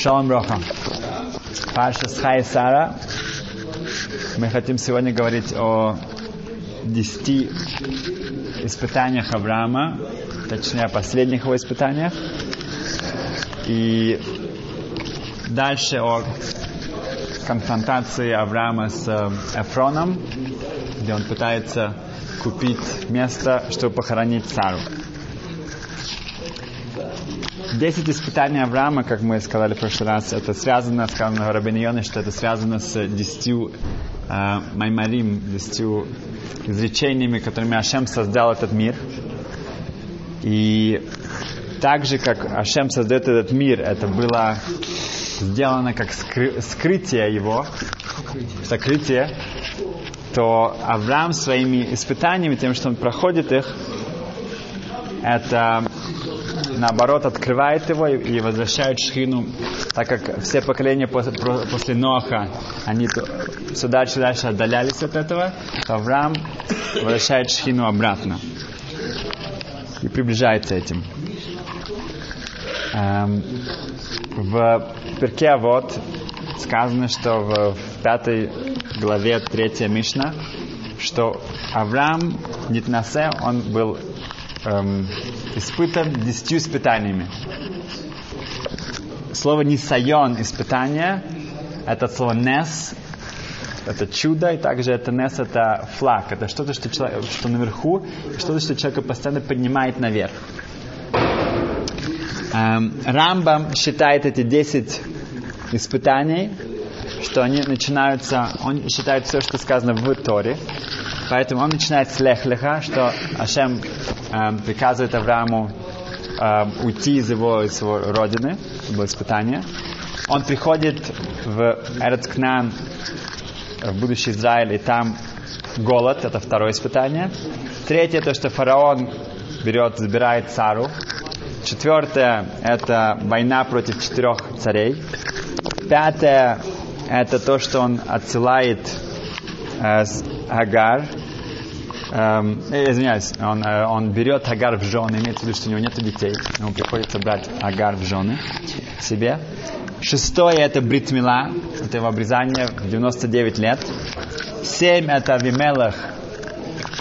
Шалом Броха. Паша Схай Сара. Мы хотим сегодня говорить о десяти испытаниях Авраама, точнее, о последних его испытаниях. И дальше о конфронтации Авраама с Эфроном, где он пытается купить место, чтобы похоронить Сару. Десять испытаний Авраама, как мы сказали в прошлый раз, это связано, сказано Рабиньоне, что это связано с десятью э, маймарим, десятью изречениями, которыми Ашем создал этот мир. И так же, как Ашем создает этот мир, это было сделано как скры- скрытие его, сокрытие, то Авраам своими испытаниями, тем, что он проходит их, это наоборот открывает его и, возвращает Шхину, так как все поколения после, после Ноха, они все дальше и дальше отдалялись от этого, то Авраам возвращает Шхину обратно и приближается этим. Эм, в перке вот сказано, что в, в пятой главе третья Мишна, что Авраам Нитнасе, он был эм, испытан десятью испытаниями. Слово «нисайон» — испытание, это слово «нес», это чудо, и также это нес, это флаг, это что-то, что, человек, что наверху, что-то, что человека постоянно поднимает наверх. Эм, Рамбам считает эти 10 испытаний, что они начинаются, он считает все, что сказано в Торе, поэтому он начинает с Лехлеха, что Ашем эм, приказывает Аврааму эм, уйти из его, из его родины, это было испытание. Он приходит в Эрцкнан, в будущий Израиль, и там голод, это второе испытание. Третье, то, что фараон берет, забирает цару. Четвертое, это война против четырех царей. Пятое, это то, что он отсылает э, Агар. Эм, э, извиняюсь, он, э, он берет Агар в жены, имеется в виду, что у него нет детей. Ему приходится брать Агар в жены себе. Шестое это Бритмила, это его обрезание в 99 лет. Семь это Авимелах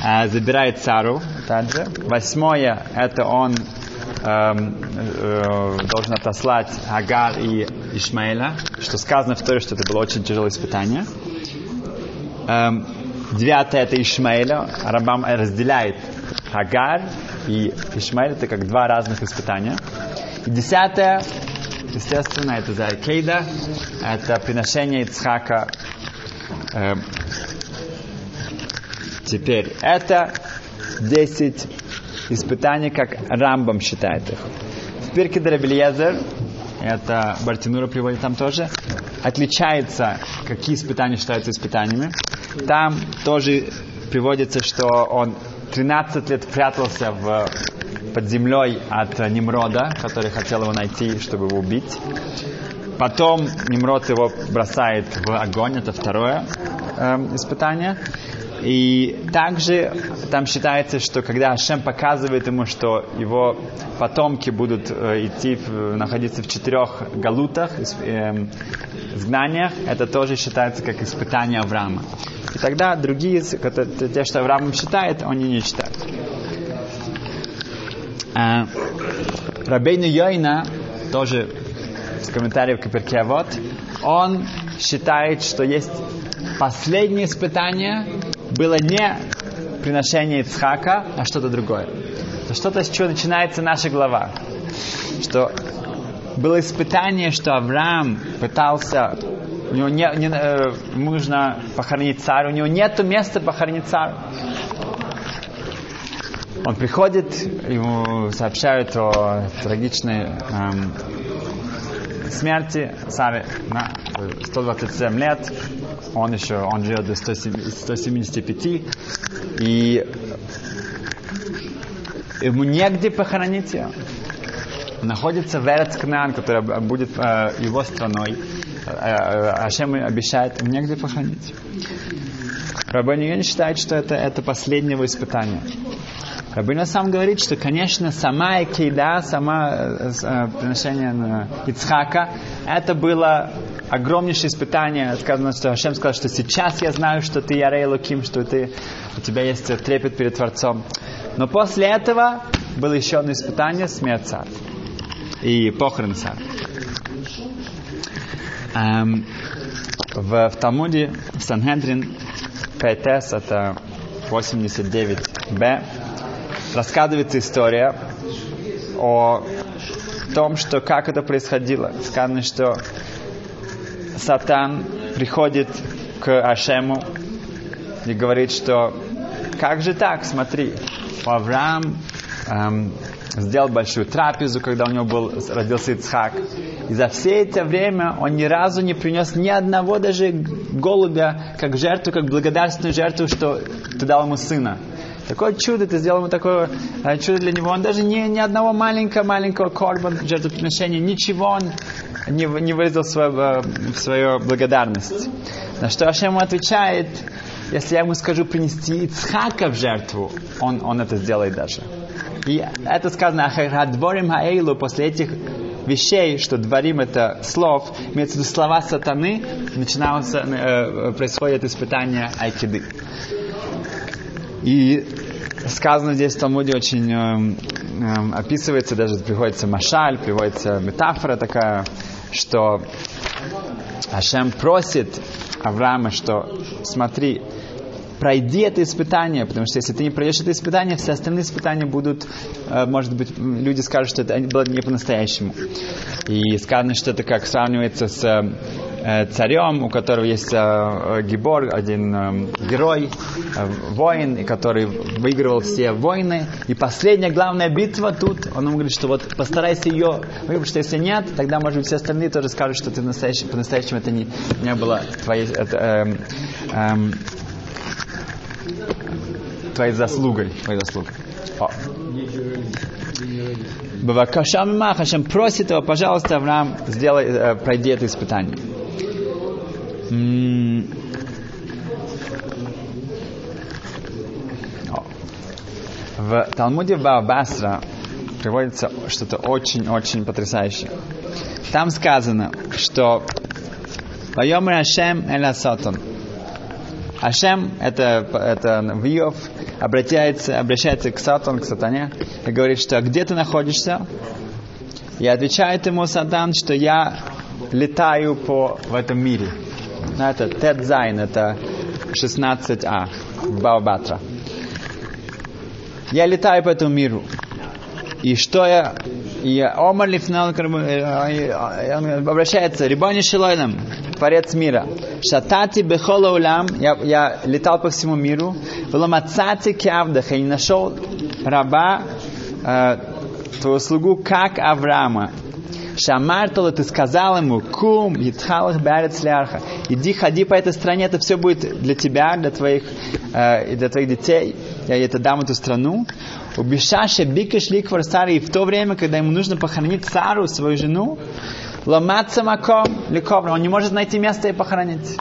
э, забирает цару, также. Восьмое это он эм, э, должен отослать Агар и Ишмаэля, что сказано в Торе, что это было очень тяжелое испытание. Девятое это Ишмаэля, Рабам разделяет Агар и Ишмаэль, это как два разных испытания. И десятое, естественно, это за Кейда, это приношение Ицхака. Эм, теперь, это 10 испытаний, как Рамбам считает их. В Пирке Драбельезер, это Бартинура приводит там тоже, отличается, какие испытания считаются испытаниями. Там тоже приводится, что он 13 лет прятался в, под землей от Немрода, который хотел его найти, чтобы его убить. Потом Немрод его бросает в огонь, это второе э, испытание. И также там считается, что когда Ашем показывает ему, что его потомки будут э, идти, находиться в четырех галутах, э, изгнаниях, это тоже считается как испытание Авраама. И тогда другие, те, что Авраам считает, они не считают. Э, Рабейну Йойна, тоже с комментариев Каперке, вот, он считает, что есть последнее испытание, было не приношение Ицхака, а что-то другое. Что-то, с чего начинается наша глава. Что было испытание, что Авраам пытался, у него не, не, э, нужно похоронить царя, у него нет места похоронить царя. Он приходит, ему сообщают о трагичной эм, смерти царя на 127 лет, он еще, он живет до 175, и ему негде похоронить ее. Находится в Эрцкнан, который будет э, его страной. Э, э, Ашем обещает ему негде похоронить. Рабаньон считает, что это, это последнего испытания. Рабина сам говорит, что, конечно, сама Экейда, сама э, э, приношение на Ицхака, это было огромнейшее испытание. Сказано, что Хашем сказал, что сейчас я знаю, что ты Ярей Луким, что ты, у тебя есть трепет перед Творцом. Но после этого было еще одно испытание, смерть царя и похорон царя. Эм, в, в Талмуде, в Сангедрин, 5С, это 89Б, рассказывается история о том, что как это происходило. Сказано, что Сатан приходит к Ашему и говорит, что как же так, смотри, Авраам эм, сделал большую трапезу, когда у него был, родился Ицхак. И за все это время он ни разу не принес ни одного даже голубя как жертву, как благодарственную жертву, что ты дал ему сына. Такое чудо, ты сделал ему такое э, чудо для него. Он даже ни, ни одного маленького-маленького корба жертвоприношения, ничего он не, не выразил свою, э, свою благодарность. На что Ашем ему отвечает, если я ему скажу принести Ицхака в жертву, он, он это сделает даже. И это сказано Ахадворим Хаэйлу после этих вещей, что дворим это слов, имеется в виду слова сатаны, начинается, э, происходит испытание айкиды. И сказано здесь в Талмуде очень э, э, описывается, даже приходится машаль, приводится метафора такая, что Ашем просит Авраама, что смотри, пройди это испытание, потому что если ты не пройдешь это испытание, все остальные испытания будут, э, может быть, люди скажут, что это было не по-настоящему. И сказано, что это как сравнивается с э, царем, у которого есть э, Гибор, один герой, воин, который выигрывал все войны. И последняя главная битва тут, он ему говорит, что вот постарайся ее выиграть, что если нет, тогда, может быть, все остальные тоже скажут, что ты по-настоящему это не, не было твоей... Это, э, э, твоей заслугой. Твоей заслугой. О. Бавакаша Махашем просит его, пожалуйста, Авраам, сделай, э, пройди это испытание. В Талмуде Баабасра приводится что-то очень-очень потрясающее. Там сказано, что Вайомер Ашем Эля Сатан. Ашем, это, это Виов, обращается, обращается к Сатану, к сатане, и говорит, что где ты находишься? И отвечает ему Сатан, что я летаю по, в этом мире. Ну, это Тедзайн, это 16А, в Баобатра. Я летаю по этому миру. И что я... И Омар Лифнал обращается, Рибони Шилойном, Творец мира. Шатати бехола улам, я, я летал по всему миру, вламацати кявдаха, и нашел раба, э, твою слугу, как Авраама. Шамартала, ты сказал ему, кум, Итхалах Барец Ляха, иди, ходи по этой стране, это все будет для тебя, для твоих, э, для твоих детей, я это дам эту страну. Убишаша бикаш ликвар царь, и в то время, когда ему нужно похоронить цару, свою жену, ломаться маком ликовра, он не может найти место и похоронить.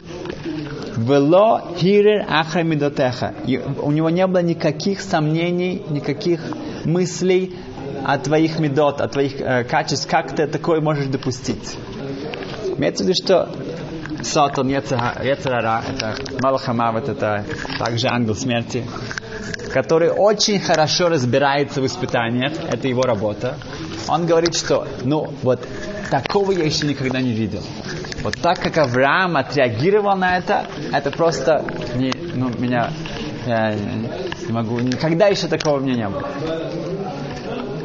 Вело хирер ахрамидотеха. У него не было никаких сомнений, никаких мыслей о твоих медот, о твоих э, качествах, как ты такое можешь допустить. Имеется в виду, что Сатан, Ецарара, это Малахамават, это также ангел смерти, который очень хорошо разбирается в испытаниях, это его работа. Он говорит, что, ну, вот такого я еще никогда не видел. Вот так, как Авраам отреагировал на это, это просто не, ну, меня, я не могу, никогда еще такого у меня не было.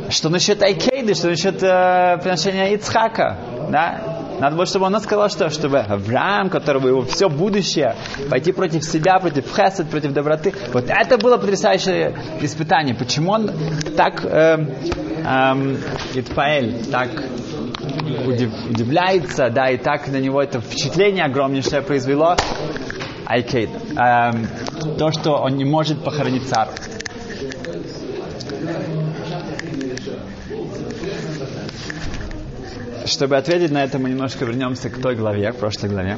Что насчет Айкейды, что насчет э, приношения Ицхака, да? Надо было, чтобы он сказал, что чтобы Авраам, которого его все будущее, пойти против себя, против хесед, против доброты. Вот это было потрясающее испытание. Почему он так э, э, Итпаэль, так удив, удивляется, да, и так на него это впечатление огромнейшее произвело. Айкейд. Эм, то, что он не может похоронить царь. Чтобы ответить на это, мы немножко вернемся к той главе, к прошлой главе.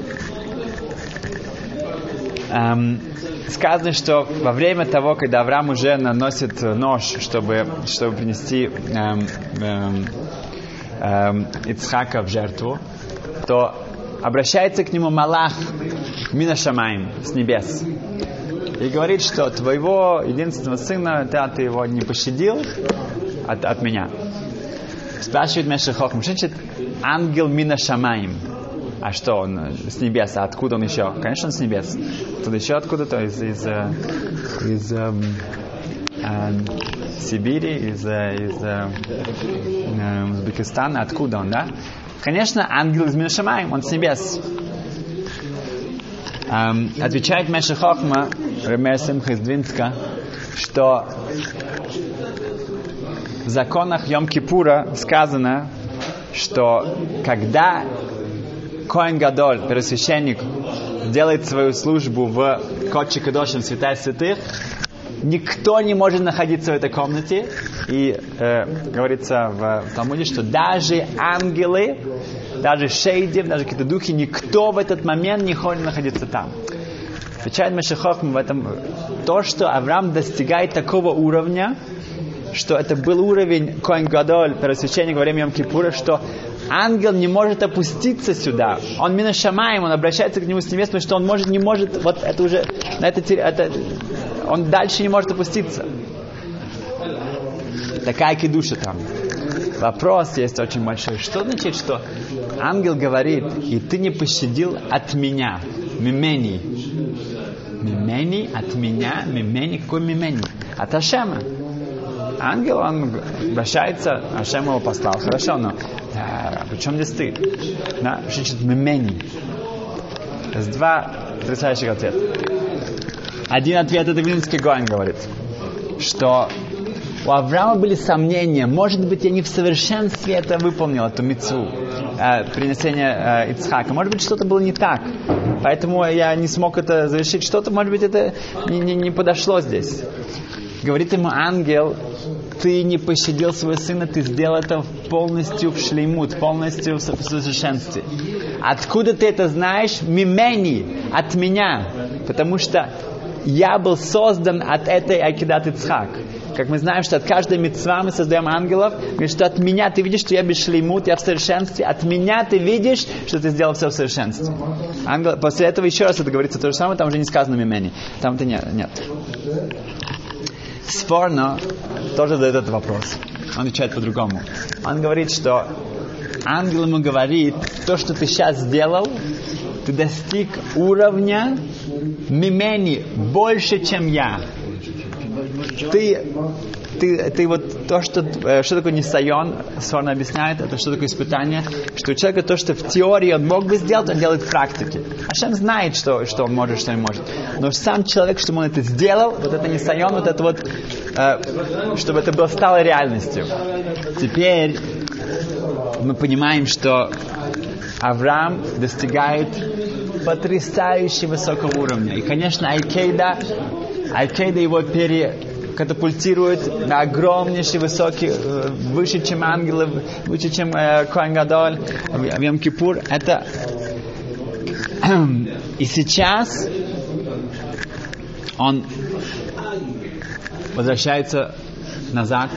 Эм, сказано, что во время того, когда Авраам уже наносит нож, чтобы, чтобы принести эм, эм, эм, Ицхака в жертву, то обращается к нему Малах Мина Шамаем с небес и говорит, что твоего единственного сына, да, ты его не пощадил от, от меня. Спрашивает Меша Хохм, значит ангел Мина Шамаем? А что он с небес? А откуда он еще? Конечно, он с небес. Тут еще откуда-то из, из, э, из, из эм, э, Сибири, из, э, из э, э, Узбекистана. Откуда он, да? Конечно, ангел из Минашамаем, он с небес. Эм, отвечает Меша Хохма, Ремер Симха из Двинска, что в законах Йом-Кипура сказано, что когда Коэн Гадоль, первосвященник, делает свою службу в Кодче Кадошем, Святая Святых, никто не может находиться в этой комнате. И э, говорится в, в Талмуде, что даже ангелы, даже шейдим, даже какие-то духи, никто в этот момент не хочет находиться там. Отвечает Машихохм в этом то, что Авраам достигает такого уровня, что это был уровень Коэн Гадоль, первосвященника во время Йом-Кипура, что ангел не может опуститься сюда. Он мина шамаем, он обращается к нему с небес, потому что он может, не может, вот это уже, это, это, он дальше не может опуститься. Такая кидуша там. Вопрос есть очень большой. Что значит, что ангел говорит, и ты не пощадил от меня, мимени. Мимени от меня, мимени, какой мимени? От Ашема. Ангел, он обращается, Ашем его послал, хорошо, но а, при чем здесь ты? Да? Что значит мимени? Есть два потрясающих ответа. Один ответ это Вилинский Гоин говорит, что у Авраама были сомнения, может быть, я не в совершенстве это выполнил, эту мецу, э, принесение э, Ицхака. Может быть, что-то было не так. Поэтому я не смог это завершить. Что-то, может быть, это не, не, не подошло здесь. Говорит ему ангел, ты не пощадил своего сына, ты сделал это полностью в шлеймут, полностью в совершенстве. Откуда ты это знаешь? Мимени, от меня. Потому что я был создан от этой Акидат Ицхак. Как мы знаем, что от каждой мецва мы создаем ангелов, говорит, что от меня ты видишь, что я без шлеймут, я в совершенстве, от меня ты видишь, что ты сделал все в совершенстве. Ангел, после этого еще раз это говорится то же самое, там уже не сказано мимени. Там это нет. нет. Сфорно тоже задает этот вопрос. Он отвечает по-другому. Он говорит, что ангел ему говорит, то, что ты сейчас сделал, ты достиг уровня мимени больше, чем я. Ты, ты, ты вот то, что, что такое несайон, Сорна объясняет, это что такое испытание, что у человека то, что в теории он мог бы сделать, он делает в практике. Ашем знает, что, что он может, что не может. Но сам человек, чтобы он это сделал, вот это несайон, вот это вот, э, чтобы это было, стало реальностью. Теперь мы понимаем, что Авраам достигает потрясающе высокого уровня. И, конечно, Айкейда, Айкейда его перекатапультирует на огромнейший высокий, выше, чем ангелы, выше, чем э, Коэн Гадоль, в Йом Кипур. Это и сейчас он возвращается назад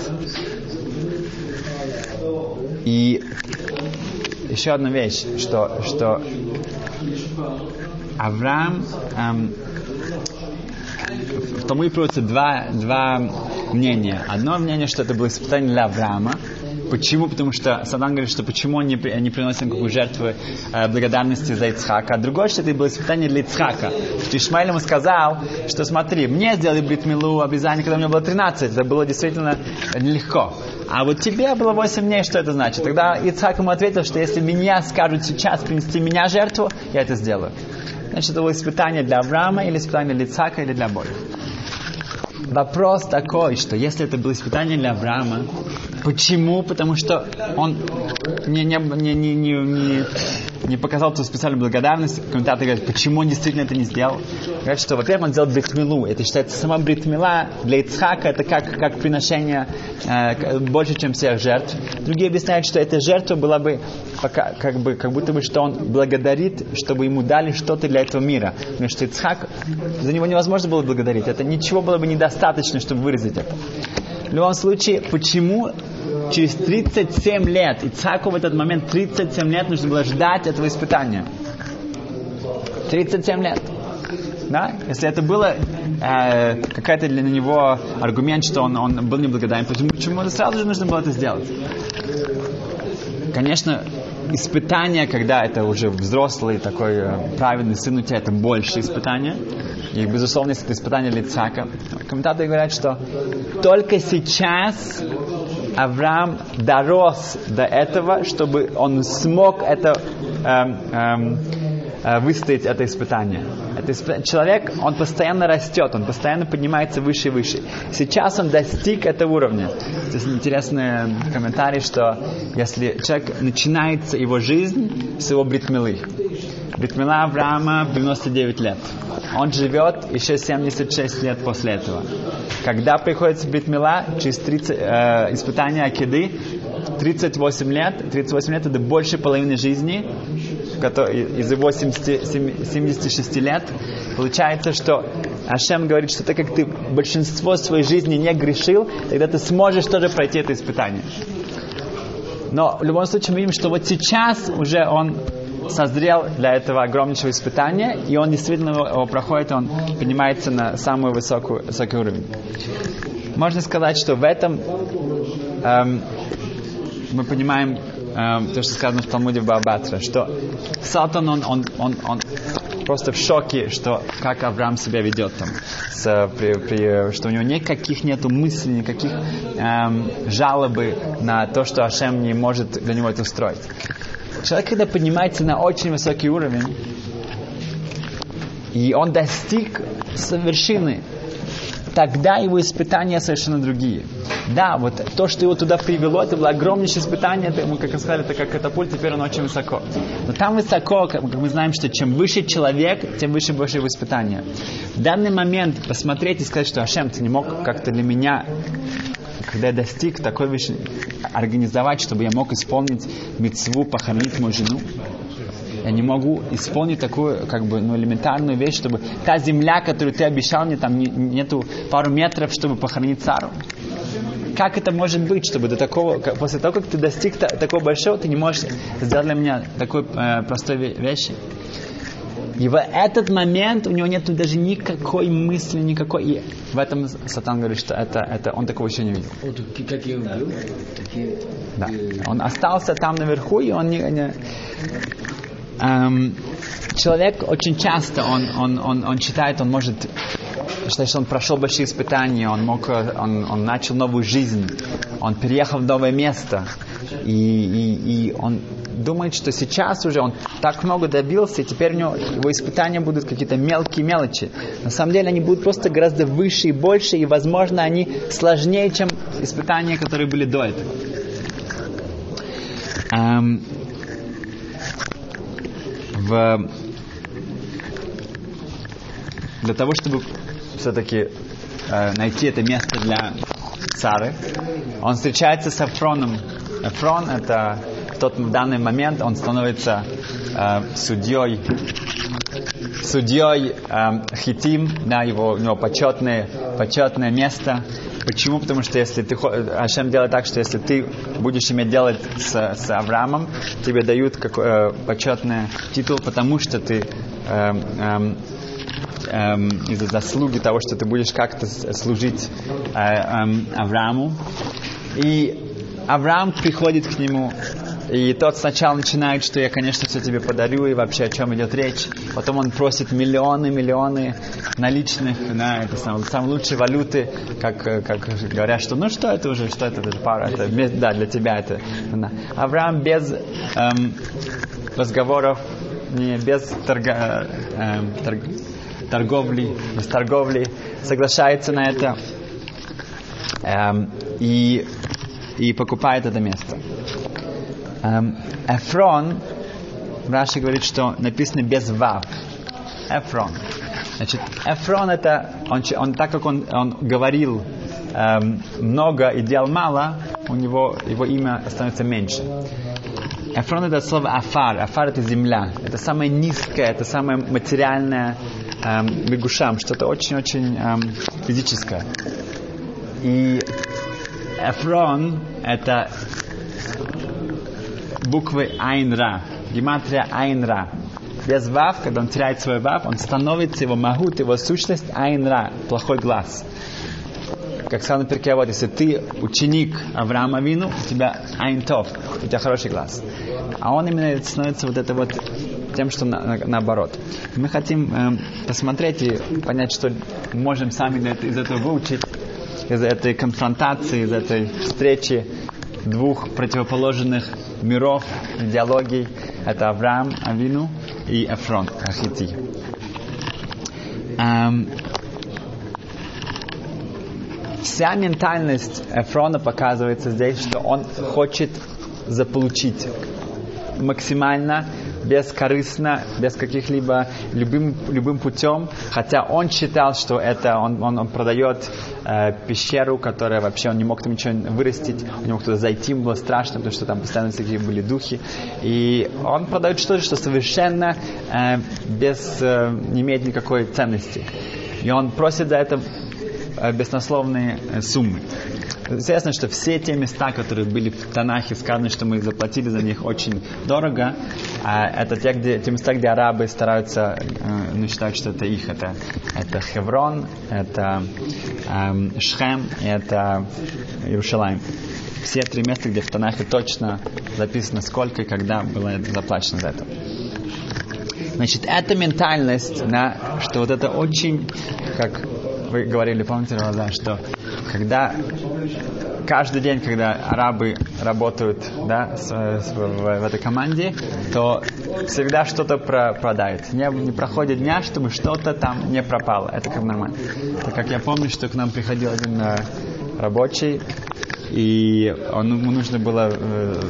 и еще одна вещь, что, что Авраам эм, в Талмуде приводятся два, два мнения. Одно мнение, что это было испытание для Авраама. Почему? Потому что Садан говорит, что почему он не, не приносит никакую жертву э, благодарности за Ицхака. А другое, что это было испытание для Ицхака. Что Ишмаиль ему сказал, что смотри, мне сделали бритмилу обязание, когда мне было 13. Это было действительно нелегко. А вот тебе было 8 дней, что это значит? Тогда Ицхак ему ответил, что если меня скажут сейчас принести меня жертву, я это сделаю. Значит, это было испытание для Авраама, или испытание для Ицхака, или для обоих. Вопрос такой, что если это было испытание для Авраама, почему? Потому что он не, не, не, не, не, не показал ту специальную благодарность. Комментаторы говорят, почему он действительно это не сделал. Говорят, что, во-первых, он сделал бритмилу. Это считается сама бритмила для Ицхака, это как, как приношение э, больше, чем всех жертв. Другие объясняют, что эта жертва была бы пока, как, бы, как будто бы, что он благодарит, чтобы ему дали что-то для этого мира. Потому что Ицхак, за него невозможно было благодарить. Это ничего было бы недостаточно, чтобы выразить это. В любом случае, почему через 37 лет, Ицхаку в этот момент 37 лет нужно было ждать этого испытания? 37 лет. Да? Если это было э, какая-то для него аргумент, что он, он был неблагодарен, почему, почему сразу же нужно было это сделать? Конечно, испытание, когда это уже взрослый такой э, праведный сын у тебя, это больше испытания. И, безусловно, это испытание для Ицхака. Комментаторы говорят, что только сейчас Авраам дорос до этого, чтобы он смог это эм, эм, э, выстоять это испытание. Это исп... Человек, он постоянно растет, он постоянно поднимается выше и выше. Сейчас он достиг этого уровня. Здесь интересный комментарий, что если человек начинается его жизнь с его бритмилы. Бритмила Авраама 99 лет. Он живет еще 76 лет после этого. Когда приходится Бритмила, через 30, э, испытания Акиды, 38 лет, 38 лет это больше половины жизни, из 80, 76 лет, получается, что Ашем говорит, что так как ты большинство своей жизни не грешил, тогда ты сможешь тоже пройти это испытание. Но в любом случае мы видим, что вот сейчас уже он созрел для этого огромнейшего испытания, и он действительно его проходит, он поднимается на самый высокий, высокий уровень. Можно сказать, что в этом эм, мы понимаем эм, то, что сказано в Талмуде Баабатра, что Сатан, он, он, он, он просто в шоке, что как Авраам себя ведет там, с, при, при, что у него никаких нету мыслей, никаких эм, жалобы на то, что Ашем не может для него это устроить. Человек, когда поднимается на очень высокий уровень, и он достиг вершины, тогда его испытания совершенно другие. Да, вот то, что его туда привело, это было огромнейшее испытание, это, мы как сказали, это как катапульт, теперь он очень высоко. Но там высоко, как мы знаем, что чем выше человек, тем выше больше его испытания. В данный момент посмотреть и сказать, что Ашем, ты не мог как-то для меня когда я достиг такой вещи, организовать, чтобы я мог исполнить мецву, похоронить мою жену, я не могу исполнить такую, как бы, ну, элементарную вещь, чтобы та земля, которую ты обещал мне, там не, нету пару метров, чтобы похоронить цару. Как это может быть, чтобы до такого, после того, как ты достиг такого большого, ты не можешь сделать для меня такой э, простой вещи? И в этот момент у него нет даже никакой мысли, никакой. И в этом Сатан говорит, что это, это он такого еще не видел. Убил? Да. Он остался там наверху, и он не... не эм, человек очень часто, он, он, он, он считает, он может считает, что он прошел большие испытания, он мог, он, он начал новую жизнь, он переехал в новое место, и, и, и он думает, что сейчас уже он так много добился, и теперь у него его испытания будут какие-то мелкие мелочи. На самом деле они будут просто гораздо выше и больше, и, возможно, они сложнее, чем испытания, которые были до этого. Эм, в, для того, чтобы все-таки э, найти это место для Сары, он встречается с Афроном. Афрон это в тот данный момент он становится э, судьей судьей э, Хитим, да, его, у него почетное, почетное место. Почему? Потому что если ты, Ашем делает так, что если ты будешь иметь дело с, с Авраамом, тебе дают как, э, почетный титул, потому что ты э, э, эм, из-за заслуги того, что ты будешь как-то служить э, эм, Аврааму. И Авраам приходит к нему и тот сначала начинает, что я, конечно, все тебе подарю, и вообще о чем идет речь. Потом он просит миллионы, миллионы наличных, да, это самые, самые лучшие валюты, как, как говорят, что ну что это уже, что это, это же пара, это, да, для тебя это. Да. Авраам без эм, разговоров, не, без торга, эм, торг, торговли, без торговли, соглашается на это эм, и, и покупает это место. Эм, Эфрон Раши говорит, что написано без вав. Эфрон. Значит, Эфрон это, он, он так как он, он говорил эм, много и делал мало, у него его имя становится меньше. Эфрон это слово афар. Афар это земля. Это самое низкое, это самое материальное эм, бегушам, что-то очень-очень эм, физическое. И Эфрон это буквы Айнра. Гематрия Айнра. Без вав, когда он теряет свой вав, он становится, его магут, его сущность Айнра, плохой глаз. Как сказано в вот, если ты ученик Авраама Вину, у тебя Айнтов, у тебя хороший глаз. А он именно становится вот это вот тем, что на, на, наоборот. Мы хотим э, посмотреть и понять, что можем сами из этого выучить, из этой конфронтации, из этой встречи двух противоположных миров, идеологий. Это Авраам Авину и Эфрон Ахити. Эм, вся ментальность Эфрона показывается здесь, что он хочет заполучить максимально бескорыстно, без каких-либо любым, любым путем, хотя он считал, что это он, он, он продает э, пещеру, которая вообще он не мог там ничего вырастить, он не мог туда зайти, ему было страшно, потому что там постоянно всякие были духи, и он продает что-то, что совершенно э, без, э, не имеет никакой ценности. И он просит за это э, беснословные э, суммы. Известно, что все те места, которые были в Танахе, сказано, что мы заплатили за них очень дорого, а это те, где, те места, где арабы стараются э, ну, считать, что это их. Это, это Хеврон, это э, Шхем, это Иерушалайм. Все три места, где в Танахе точно записано, сколько и когда было заплачено за это. Значит, эта ментальность, да, что вот это очень, как вы говорили, помните, Рамазан, что когда каждый день, когда арабы работают да, с, с, в, в этой команде, то всегда что-то про. Не, не проходит дня, чтобы что-то там не пропало. Это как нормально. Так как я помню, что к нам приходил один э, рабочий, и он, ему нужно было э,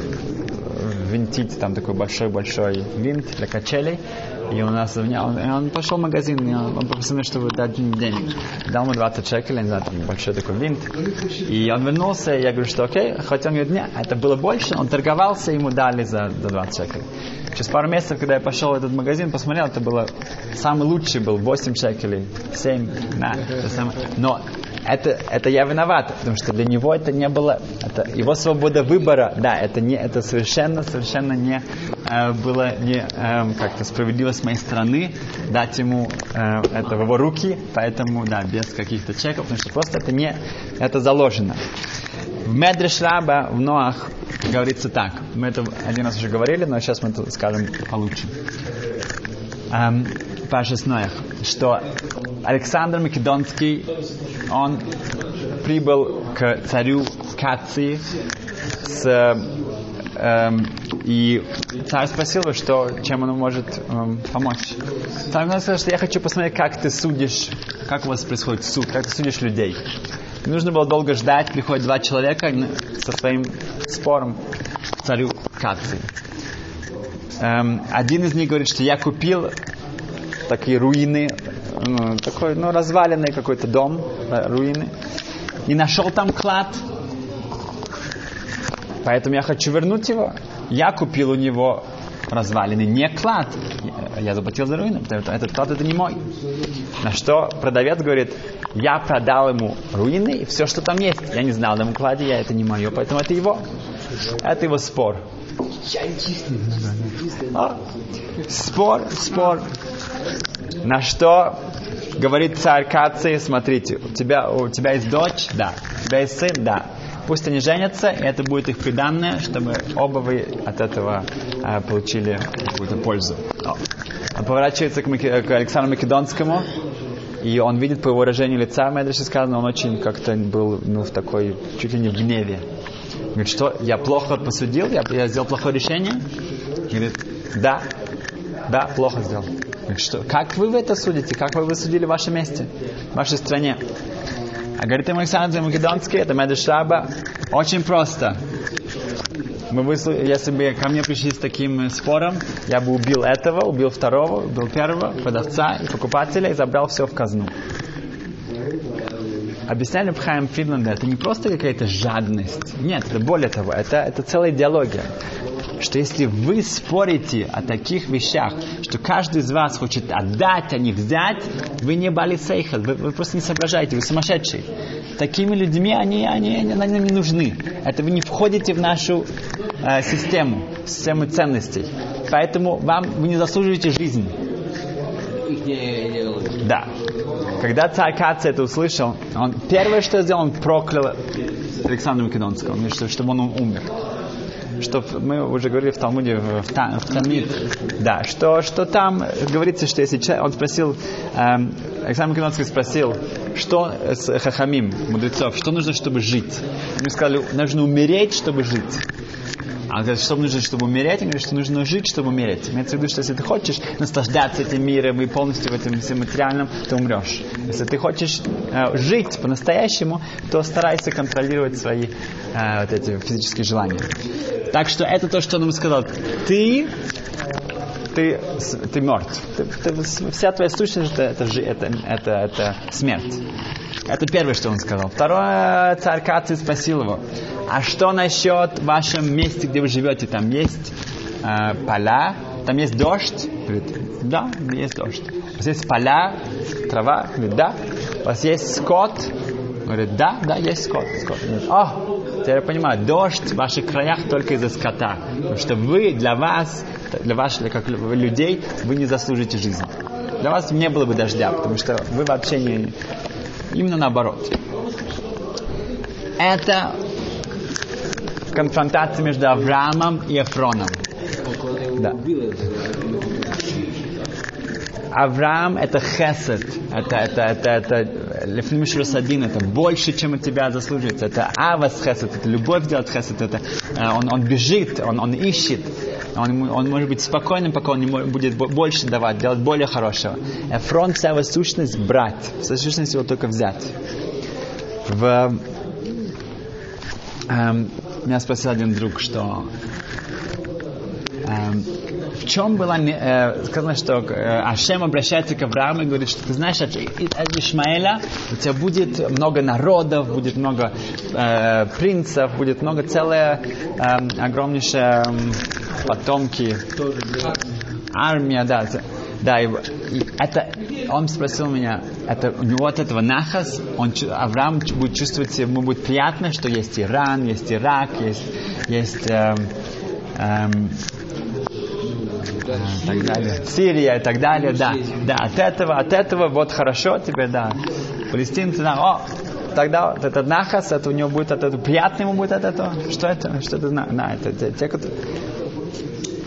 винтить там такой большой-большой винт для качелей. И у нас он, он пошел в магазин, и он, он попросил, чтобы дать денег. Дал ему 20 шекелей, не знаю, там большой такой винт. И он вернулся, и я говорю, что окей, хотя он говорит, нет, это было больше, он торговался, ему дали за, за 20 шекелей. Через пару месяцев, когда я пошел в этот магазин, посмотрел, это было самый лучший был, 8 шекелей, 7, да, это самое. Но это, это я виноват, потому что для него это не было, это его свобода выбора, да, это не, это совершенно, совершенно не э, было не э, как-то справедливо с моей стороны дать ему э, это в его руки, поэтому, да, без каких-то чеков, потому что просто это не, это заложено. В Медреш Раба в Ноах говорится так. Мы это один раз уже говорили, но сейчас мы это скажем получше. Эм, Паша Ноях, что Александр Македонский, он прибыл к царю Кации с эм, и царь спросил его, что, чем он может эм, помочь. Царь сказал, что я хочу посмотреть, как ты судишь, как у вас происходит суд, как ты судишь людей. Нужно было долго ждать, приходят два человека со своим спором к царю Кации. Эм, один из них говорит, что я купил такие руины, ну, такой, ну, разваленный какой-то дом, руины, и нашел там клад. Поэтому я хочу вернуть его. Я купил у него развалины, не клад. Я заплатил за руины, потому что этот клад это не мой. На что продавец говорит, я продал ему руины и все, что там есть. Я не знал на этом кладе, я это не мое, поэтому это его. Это его спор. А? Спор, спор. На что говорит царь Кации, смотрите, у тебя, у тебя есть дочь? Да. У тебя есть сын? Да. Пусть они женятся, и это будет их приданное, чтобы оба вы от этого э, получили какую-то пользу. Он поворачивается к, Маки, к Александру Македонскому, и он видит по его выражению лица, в Медреше сказано, он очень как-то был ну, в такой, чуть ли не в гневе. Говорит, что я плохо посудил, я, я сделал плохое решение? Говорит, да, да, плохо сделал. Что, как вы в это судите? Как вы судили в вашем месте, в вашей стране? А говорит им Александр Македонский, это Раба, очень просто. Мы выслу... Если бы ко мне пришли с таким э, спором, я бы убил этого, убил второго, убил первого, продавца и покупателя и забрал все в казну. Объясняли Пхайм Финланда, это не просто какая-то жадность. Нет, это более того, это, это целая идеология что если вы спорите о таких вещах, что каждый из вас хочет отдать, а не взять, вы не бали сейхал, вы, вы просто не соображаете, вы сумасшедшие. Такими людьми они, они, они, они не нужны. Это вы не входите в нашу э, систему, систему ценностей. Поэтому вам вы не заслуживаете жизни. Да. Когда царь Каца это услышал, он первое, что сделал, он проклял Александра Македонского, чтобы он умер что мы уже говорили в Талмуде, в, в Талмид, да, что, что там говорится, что если человек, он спросил, эм, Александр Македонский спросил, что с Хахамим, мудрецов, что нужно, чтобы жить? Они сказали, нужно умереть, чтобы жить. А говорит, что нужно, чтобы умереть? Он говорит, что нужно жить, чтобы умереть. Имеется в виду, что если ты хочешь наслаждаться этим миром и полностью в этом всем материальном, ты умрешь. Если ты хочешь э, жить по-настоящему, то старайся контролировать свои э, вот эти физические желания. Так что это то, что он ему сказал. Ты ты, ты мертв. Ты, ты, вся твоя сущность это, это, это, это, это смерть. Это первое, что он сказал. Второе, царь Каци спросил его, а что насчет вашем месте, где вы живете? Там есть э, поля, там есть дождь? Говорит, да, есть дождь. У вас есть поля, трава? Говорит, да. У вас есть скот? Говорит, да, да, есть скот. скот. О, теперь я понимаю, дождь в ваших краях только из-за скота. Потому что вы, для вас, для ваших, как людей, вы не заслужите жизни. Для вас не было бы дождя, потому что вы вообще не... Именно наоборот. Это конфронтация между Авраамом и Эфроном. Да. Авраам это хесед, это, это, это, это лефним шрусадин, это больше, чем от тебя заслуживается. Это авас хесед, это любовь делать хесед, это э, он, он бежит, он, он ищет, он, он может быть спокойным, пока он не будет больше давать, делать более хорошего. Эфрон вся его сущность брать, вся сущность его только взять. В, эм, меня спросил один друг, что эм, в чем было э, сказано, что э, Ашем обращается к Аврааму и говорит, что ты знаешь, от, от Ишмаэля у тебя будет много народов, будет много э, принцев, будет много целая э, огромнейшая э, потомки, армия, да, да, и, и это, он спросил меня, это, у него от этого нахас, он, Авраам будет чувствовать, ему будет приятно, что есть Иран, есть Ирак, есть, есть эм, эм, э, так далее, Сирия и так далее, да, да, от этого, от этого вот хорошо тебе, да, палестинцы, да, о, тогда вот этот нахас, это у него будет от этого, приятно ему будет от этого, что это, что это, да, это те, те которые,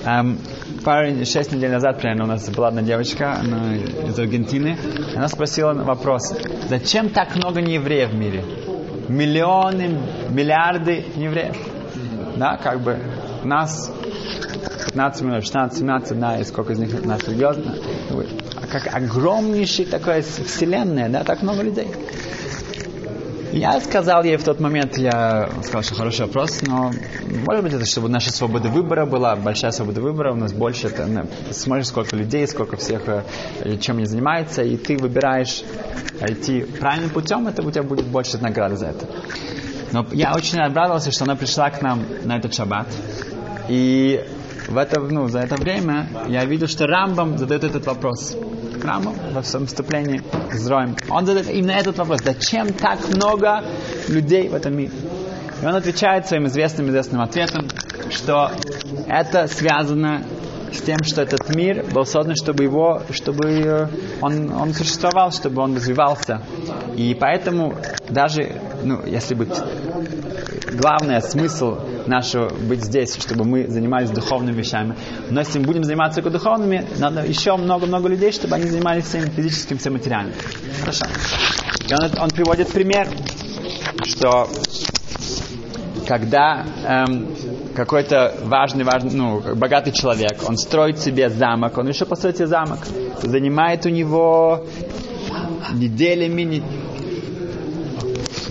эм, пару, шесть недель назад примерно у нас была одна девочка она из Аргентины. Она спросила вопрос, зачем так много неевреев в мире? Миллионы, миллиарды неевреев. Да, как бы нас 15 миллионов, 16, 17, да, и сколько из них нас религиозно. Как огромнейшая такая вселенная, да, так много людей. Я сказал ей в тот момент, я сказал, что хороший вопрос, но может быть это, чтобы наша свобода выбора была, большая свобода выбора, у нас больше, это, ну, смотришь, сколько людей, сколько всех, э, чем они занимаются, и ты выбираешь идти правильным путем, это у тебя будет больше награды за это. Но я очень обрадовался, что она пришла к нам на этот шаббат, и в это, ну, за это время я видел, что Рамбам задает этот вопрос. Рамбам во своем вступлении с Роем. Он задает именно этот вопрос. Зачем так много людей в этом мире? И он отвечает своим известным известным ответом, что это связано с тем, что этот мир был создан, чтобы его, чтобы э, он, он существовал, чтобы он развивался. И поэтому даже, ну, если быть главный смысл нашего быть здесь, чтобы мы занимались духовными вещами. Но если мы будем заниматься только духовными, надо еще много-много людей, чтобы они занимались всем физическим, всем материальным. Хорошо. И он, он приводит пример, что когда эм, какой-то важный, важный, ну, богатый человек, он строит себе замок, он еще построит себе замок, занимает у него неделями, не,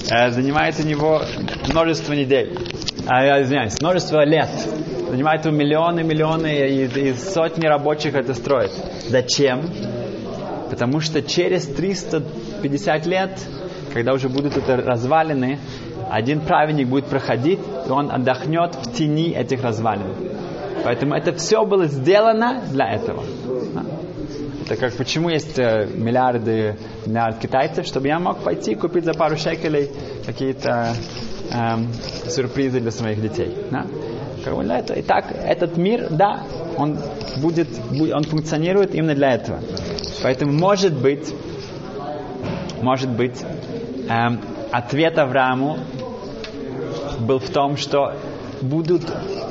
э, занимает у него множество недель, а, я извиняюсь, множество лет занимает миллионы, миллионы, и, и сотни рабочих это строят. Зачем? Потому что через 350 лет, когда уже будут это развалины, один праведник будет проходить, и он отдохнет в тени этих развалин. Поэтому это все было сделано для этого. Это как почему есть э, миллиарды, миллиард китайцев, чтобы я мог пойти купить за пару шекелей какие-то эм, сюрпризы для своих детей. Да? Как бы для этого. Итак, этот мир, да, он будет, он функционирует именно для этого. Поэтому может быть, может быть, эм, ответ Аврааму был в том, что будут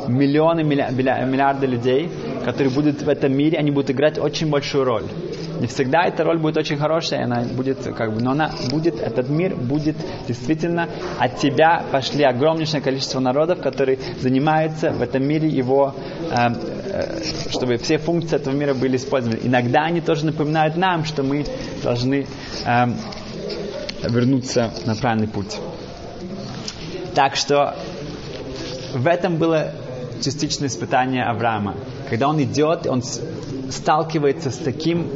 миллионы, миллиарды людей, которые будут в этом мире, они будут играть очень большую роль. Не всегда эта роль будет очень хорошая, она будет как бы, но она будет, этот мир будет действительно от тебя пошли огромнейшее количество народов, которые занимаются в этом мире его, э, э, чтобы все функции этого мира были использованы. Иногда они тоже напоминают нам, что мы должны э, вернуться на правильный путь. Так что в этом было частичное испытание Авраама. Когда он идет, он сталкивается с таким,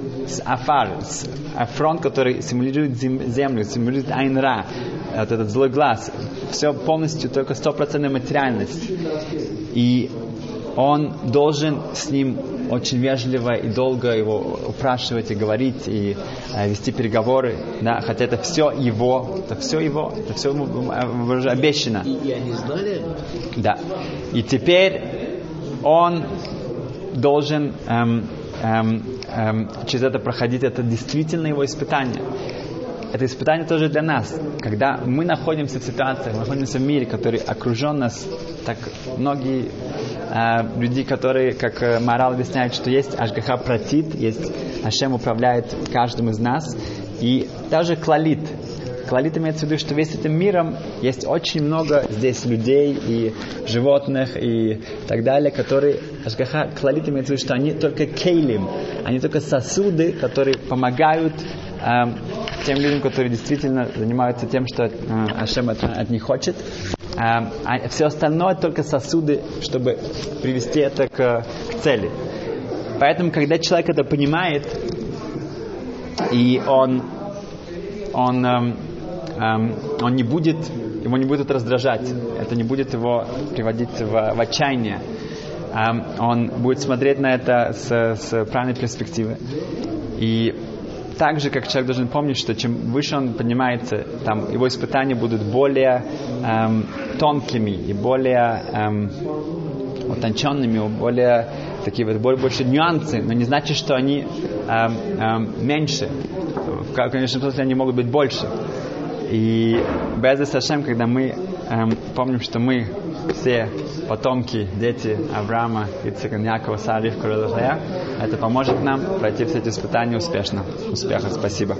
Афар, с Афрон, который символизирует землю, символизирует Айнра, вот этот злой глаз. Все полностью только стопроцентная материальность. И он должен с ним очень вежливо и долго его упрашивать и говорить и э, вести переговоры, да, хотя это все его, это все его, это все ему уже обещано. И, и они знали? Да. И теперь он должен эм, эм, эм, через это проходить, это действительно его испытание. Это испытание тоже для нас. Когда мы находимся в ситуации, мы находимся в мире, который окружен нас, так многие э, люди, которые, как э, Морал объясняет, что есть Ашгаха Пратит, есть Ашем управляет каждым из нас, и даже Клалит. Клалит имеется в виду, что весь этим миром есть очень много здесь людей и животных и так далее, которые Ашгаха Клалит имеется в виду, что они только кейлим, они только сосуды, которые помогают э, тем людям, которые действительно занимаются тем, что э, Ашем от, от них хочет. Э, а все остальное только сосуды, чтобы привести это к, к цели. Поэтому, когда человек это понимает, и он, он, эм, эм, он не будет, его не будет раздражать, это не будет его приводить в, в отчаяние, эм, он будет смотреть на это с, с правильной перспективы. И так же, как человек должен помнить, что чем выше он поднимается, там его испытания будут более эм, тонкими и более эм, утонченными, более такие вот более, больше нюансы, но не значит, что они эм, эм, меньше. В конечном смысле они могут быть больше. И без Сашем, когда мы эм, помним, что мы все потомки, дети Авраама, Ицека, Якова, Сары, Ривка, это поможет нам пройти все эти испытания успешно. Успеха, спасибо.